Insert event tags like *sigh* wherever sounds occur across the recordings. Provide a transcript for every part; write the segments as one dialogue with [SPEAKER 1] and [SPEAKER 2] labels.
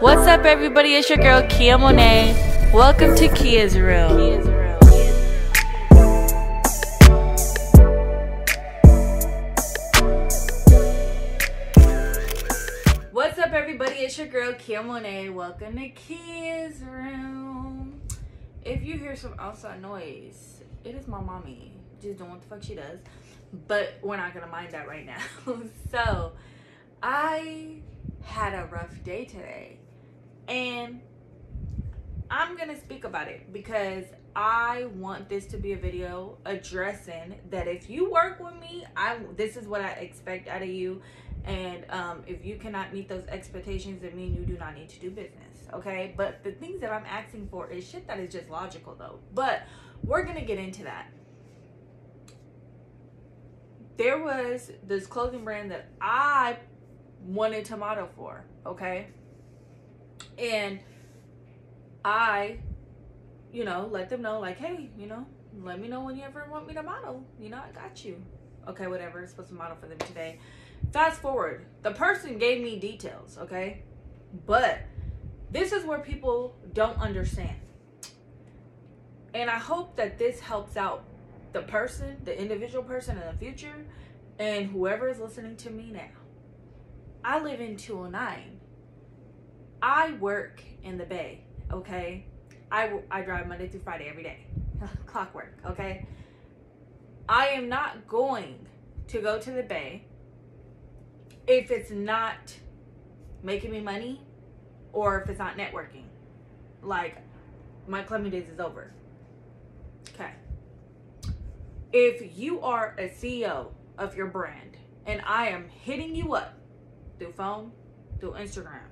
[SPEAKER 1] What's up, everybody? It's your girl Kia Monet. Welcome to Kia's Room. What's up, everybody? It's your girl Kia Monet. Welcome to Kia's Room. If you hear some outside noise, it is my mommy just doing what the fuck she does. But we're not gonna mind that right now. *laughs* so, I had a rough day today, and I'm gonna speak about it because I want this to be a video addressing that if you work with me, I this is what I expect out of you, and um, if you cannot meet those expectations, then me and you do not need to do business, okay? But the things that I'm asking for is shit that is just logical though. But we're gonna get into that. There was this clothing brand that I wanted to model for, okay? And I, you know, let them know, like, hey, you know, let me know when you ever want me to model. You know, I got you. Okay, whatever. I'm supposed to model for them today. Fast forward, the person gave me details, okay? But this is where people don't understand. And I hope that this helps out the person, the individual person in the future, and whoever is listening to me now. I live in 209. I work in the Bay, okay? I, I drive Monday through Friday every day. *laughs* Clockwork, okay? I am not going to go to the Bay if it's not making me money or if it's not networking. Like, my clubbing days is over. Okay. If you are a CEO of your brand and I am hitting you up through phone, through Instagram,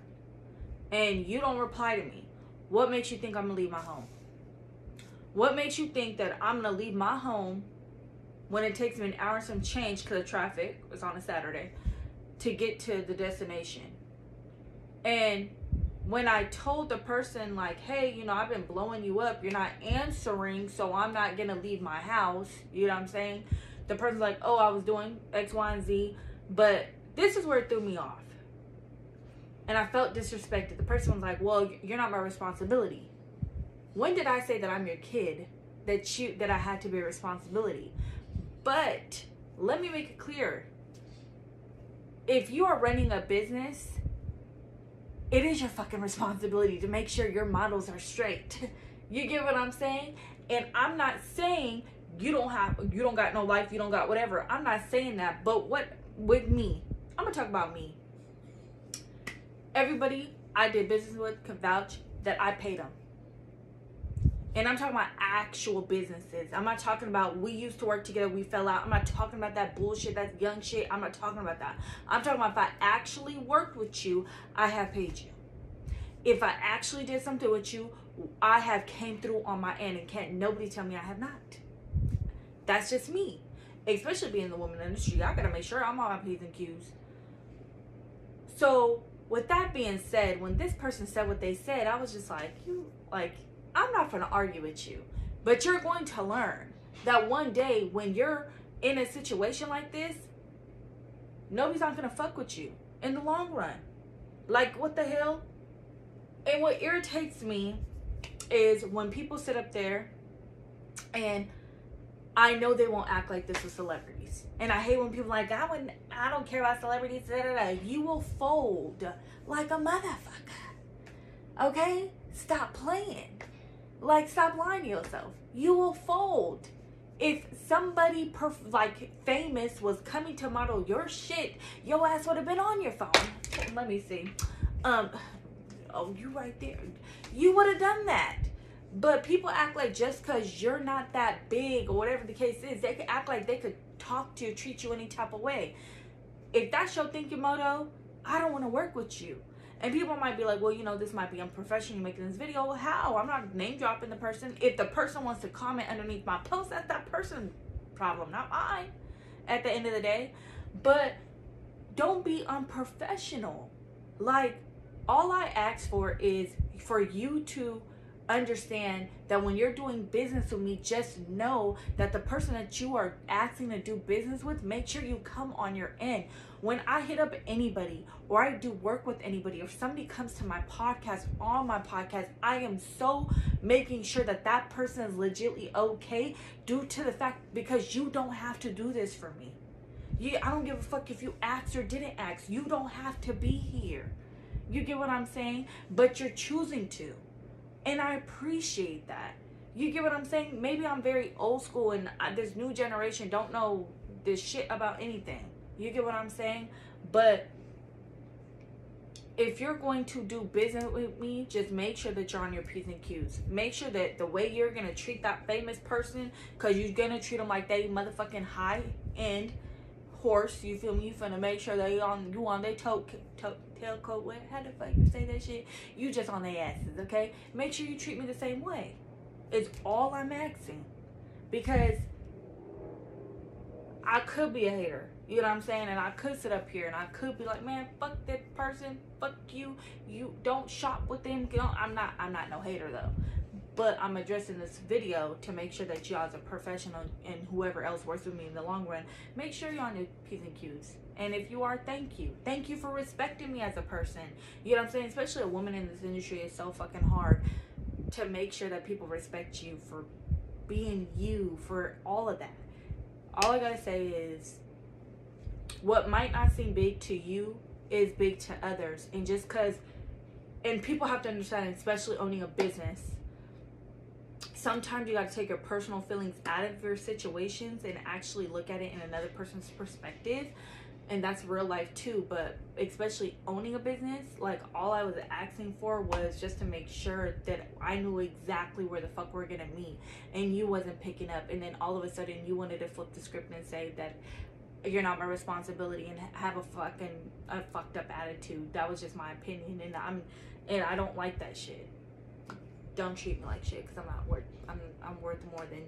[SPEAKER 1] and you don't reply to me, what makes you think I'm gonna leave my home? What makes you think that I'm gonna leave my home when it takes me an hour and some change because of traffic, it's on a Saturday, to get to the destination? And when I told the person, like, hey, you know, I've been blowing you up, you're not answering, so I'm not gonna leave my house, you know what I'm saying? The person's like, oh, I was doing X, Y, and Z, but this is where it threw me off. And I felt disrespected. The person was like, well, you're not my responsibility. When did I say that I'm your kid? That you that I had to be a responsibility. But let me make it clear. If you are running a business, it is your fucking responsibility to make sure your models are straight. *laughs* You get what I'm saying? And I'm not saying you don't have you don't got no life, you don't got whatever. I'm not saying that. But what with me, gonna talk about me. Everybody I did business with can vouch that I paid them. And I'm talking about actual businesses. I'm not talking about we used to work together, we fell out. I'm not talking about that bullshit, that young shit. I'm not talking about that. I'm talking about if I actually worked with you, I have paid you. If I actually did something with you, I have came through on my end and can't nobody tell me I have not. That's just me. Especially being the woman in the industry, I gotta make sure I'm on my P's and Q's. So with that being said, when this person said what they said, I was just like, you like I'm not to argue with you, but you're going to learn that one day when you're in a situation like this, nobody's not to fuck with you in the long run. Like, what the hell? And what irritates me is when people sit up there and I know they won't act like this with celebrities. And I hate when people like, I wouldn't, I don't care about celebrities. Da, da, da. You will fold like a motherfucker. Okay? Stop playing. Like, stop lying to yourself. You will fold. If somebody perf- like famous was coming to model your shit, your ass would have been on your phone. Let me see. Um, oh, you right there. You would have done that. But people act like just because you're not that big or whatever the case is, they could act like they could talk to you, treat you any type of way. If that's your thinking motto, I don't want to work with you. And people might be like, well, you know, this might be unprofessional making this video. Well, how? I'm not name dropping the person. If the person wants to comment underneath my post, that's that person's problem, not mine at the end of the day. But don't be unprofessional. Like, all I ask for is for you to understand that when you're doing business with me, just know that the person that you are asking to do business with, make sure you come on your end. When I hit up anybody or I do work with anybody, or somebody comes to my podcast, on my podcast, I am so making sure that that person is legitly okay due to the fact because you don't have to do this for me. You, I don't give a fuck if you asked or didn't ask. You don't have to be here. You get what I'm saying? But you're choosing to. And I appreciate that. You get what I'm saying? Maybe I'm very old school and I, this new generation don't know this shit about anything. You get what I'm saying? But if you're going to do business with me, just make sure that you're on your P's and Q's. Make sure that the way you're gonna treat that famous person, cause you're gonna treat them like they motherfucking high end horse. You feel me? You finna make sure they on you on their toe, toe tail coat. What? How the fuck you say that shit? You just on their asses, okay? Make sure you treat me the same way. It's all I'm asking, because I could be a hater. You know what I'm saying? And I could sit up here and I could be like, man, fuck that person, fuck you. You don't shop with them. I'm not. I'm not no hater though. But I'm addressing this video to make sure that y'all as a professional and whoever else works with me in the long run, make sure you're on your P's and Q's. And if you are, thank you. Thank you for respecting me as a person. You know what I'm saying? Especially a woman in this industry is so fucking hard to make sure that people respect you for being you, for all of that. All I gotta say is what might not seem big to you is big to others. And just because, and people have to understand, especially owning a business, sometimes you got to take your personal feelings out of your situations and actually look at it in another person's perspective and that's real life too but especially owning a business like all i was asking for was just to make sure that i knew exactly where the fuck we're gonna meet and you wasn't picking up and then all of a sudden you wanted to flip the script and say that you're not my responsibility and have a fucking a fucked up attitude. That was just my opinion and i'm and i don't like that shit don't treat me like shit because I'm not worth. I'm I'm worth more than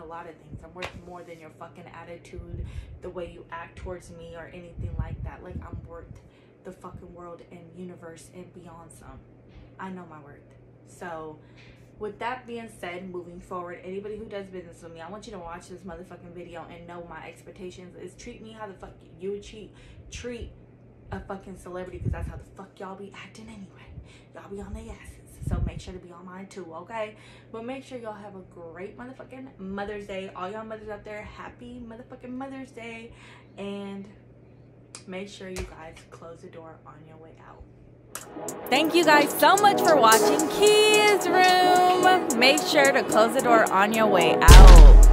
[SPEAKER 1] a lot of things. I'm worth more than your fucking attitude, the way you act towards me, or anything like that. Like I'm worth the fucking world and universe and beyond some. I know my worth. So, with that being said, moving forward, anybody who does business with me, I want you to watch this motherfucking video and know my expectations is treat me how the fuck you would treat treat a fucking celebrity because that's how the fuck y'all be acting anyway. Y'all be on their asses. So make sure to be on mine too, okay? But make sure y'all have a great motherfucking Mother's Day. All y'all mothers out there, happy motherfucking Mother's Day. And make sure you guys close the door on your way out.
[SPEAKER 2] Thank you guys so much for watching Kia's Room. Make sure to close the door on your way out.